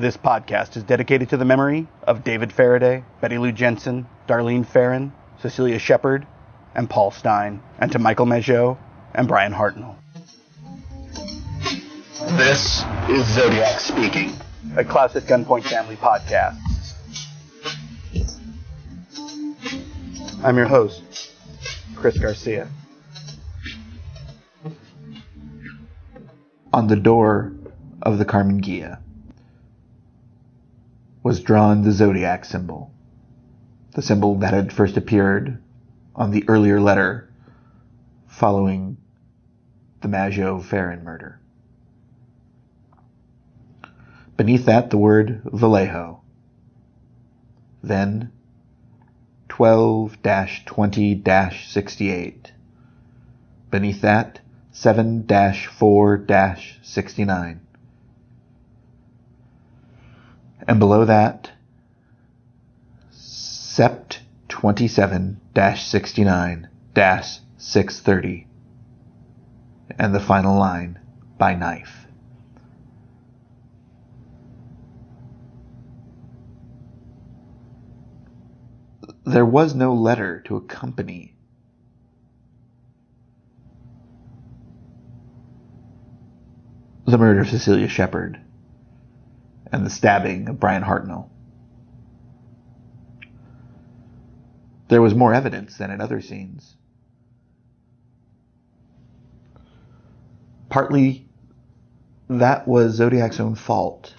This podcast is dedicated to the memory of David Faraday, Betty Lou Jensen, Darlene Ferrin, Cecelia Shepard, and Paul Stine, and to Michael Mageau and Bryan Hartnell. This is Zodiac speaking, a classic Gunpoint Family podcast. I'm your host, Chris Garcia. On the door of the Karmann Ghia was drawn the zodiac symbol, the symbol that had first appeared on the earlier letter following the Mageau Ferrin murder. Beneath that, the word Vallejo. Then 12 20 68. Beneath that, 7 4 69. And below that, Sept 27 69 630. And the final line by knife. There was no letter to accompany the murder of Cecelia Shepard and the stabbing of Bryan Hartnell. There was more evidence than in other scenes. Partly that was Zodiac's own fault.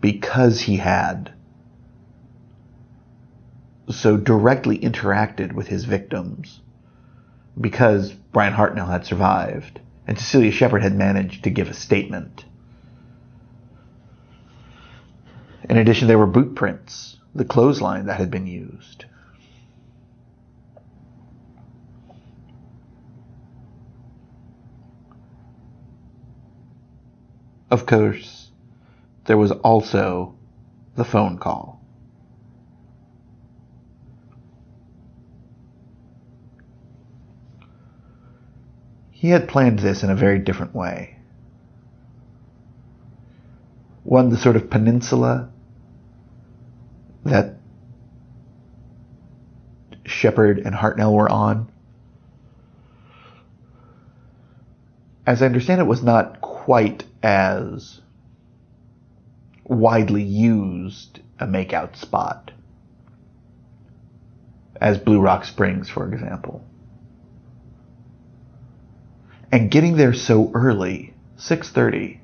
Because he had so directly interacted with his victims, because Bryan Hartnell had survived and Cecelia Shepard had managed to give a statement. In addition, there were boot prints, the clothesline that had been used. Of course, there was also the phone call. He had planned this in a very different way. One, the sort of peninsula that Shepard and Hartnell were on. As I understand it, was not quite as widely used a makeout spot as Blue Rock Springs, for example and getting there so early 6.30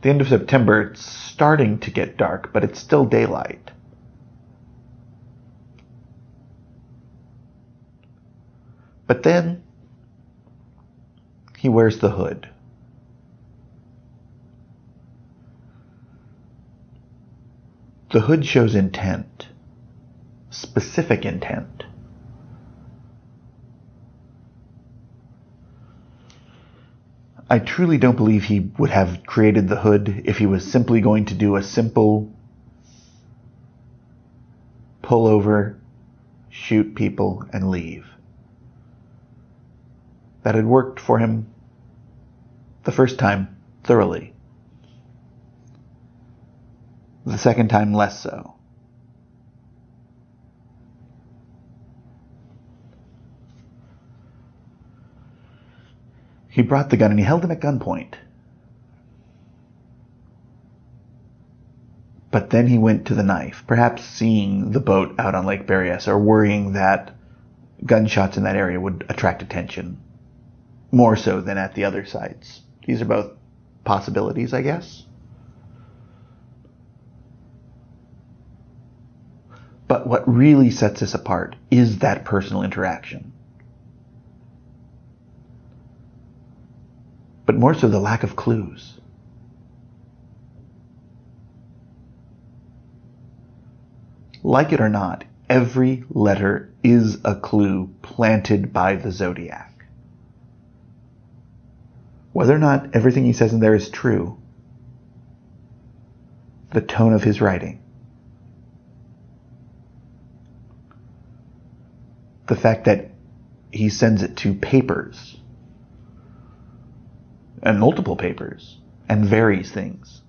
the end of september it's starting to get dark but it's still daylight. But then he wears the hood. The hood shows intent specific intent I truly don't believe he would have created the hood if he was simply going to do a simple pull over, shoot people, and leave. That had worked for him the first time thoroughly. The second time less so. He brought the gun and he held him at gunpoint. But then he went to the knife, perhaps seeing the boat out on Lake Berryessa or worrying that gunshots in that area would attract attention more so than at the other sites. These are both possibilities, I guess. But what really sets us apart is that personal interaction. But more so the lack of clues. Like it or not, every letter is a clue planted by the zodiac. Whether or not everything he says in there is true, the tone of his writing, the fact that he sends it to papers and multiple papers and varies things.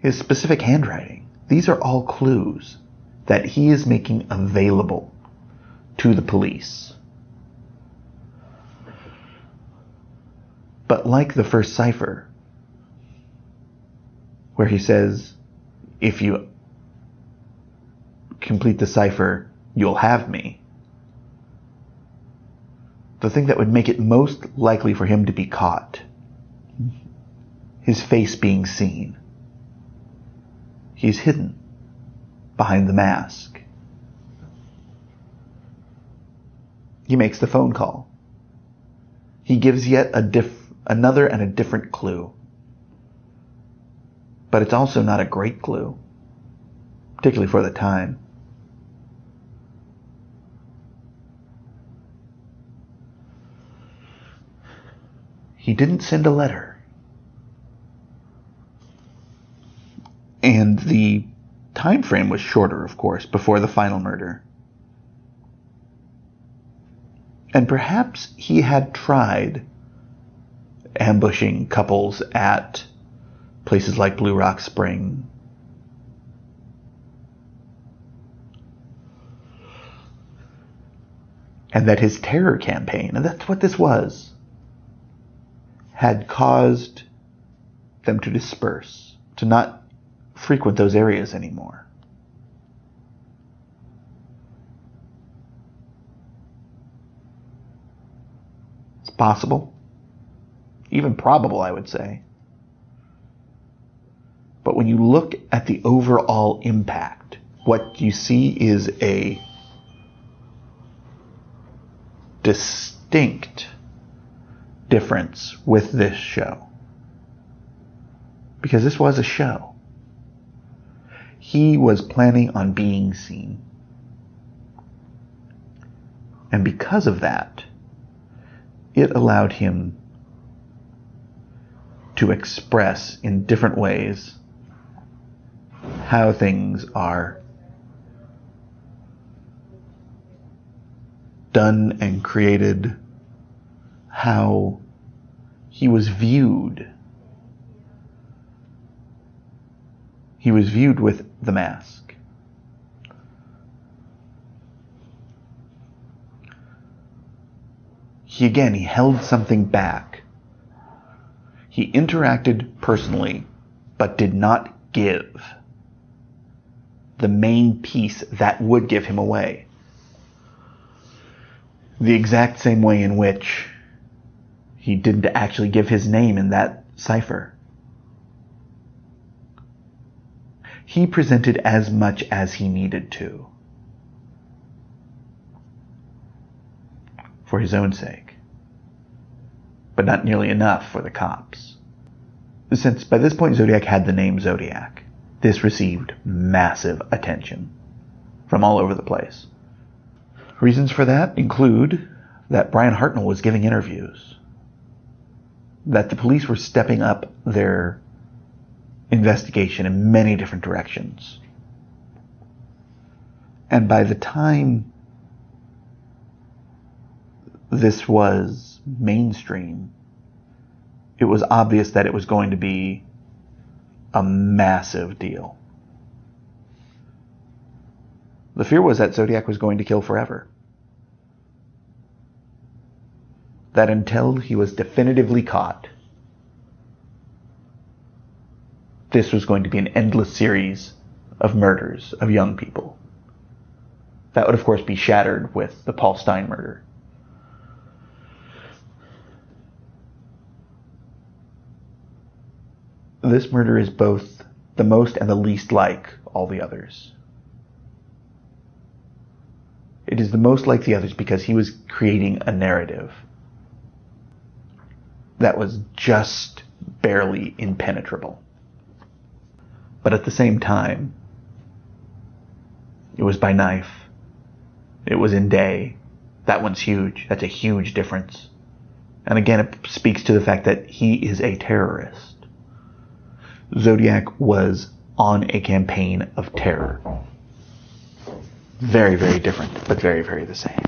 His specific handwriting. These are all clues that he is making available to the police. But like the first cipher, where he says, if you complete the cipher, you'll have me. The thing that would make it most likely for him to be caught, his face being seen. He's hidden behind the mask. He makes the phone call. He gives yet a diff- another and a different clue. But it's also not a great clue, particularly for the time. He didn't send a letter. And the time frame was shorter, of course, before the final murder. And perhaps he had tried ambushing couples at places like Blue Rock Spring. And that his terror campaign, and that's what this was, had caused them to disperse, to not frequent those areas anymore. It's possible. Even probable, I would say. But when you look at the overall impact, what you see is a distinct difference with this show. Because this was a show. He was planning on being seen. And because of that, it allowed him to express in different ways how things are done and created, how he was viewed. He was viewed with the mask. He again, he held something back. He interacted personally, but did not give the main piece that would give him away. The exact same way in which he didn't actually give his name in that cipher. He presented as much as he needed to for his own sake, but not nearly enough for the cops. Since by this point Zodiac had the name Zodiac, this received massive attention from all over the place. Reasons for that include that Bryan Hartnell was giving interviews, that the police were stepping up their investigation in many different directions. And by the time this was mainstream, it was obvious that it was going to be a massive deal. The fear was that Zodiac was going to kill forever. That until he was definitively caught, this was going to be an endless series of murders of young people. That would, of course, be shattered with the Paul Stine murder. This murder is both the most and the least like all the others. It is the most like the others because he was creating a narrative that was just barely impenetrable. But at the same time, it was by knife. It was in day. That one's huge. That's a huge difference. And again, it speaks to the fact that he is a terrorist. Zodiac was on a campaign of terror. Very, very different, but very, very the same.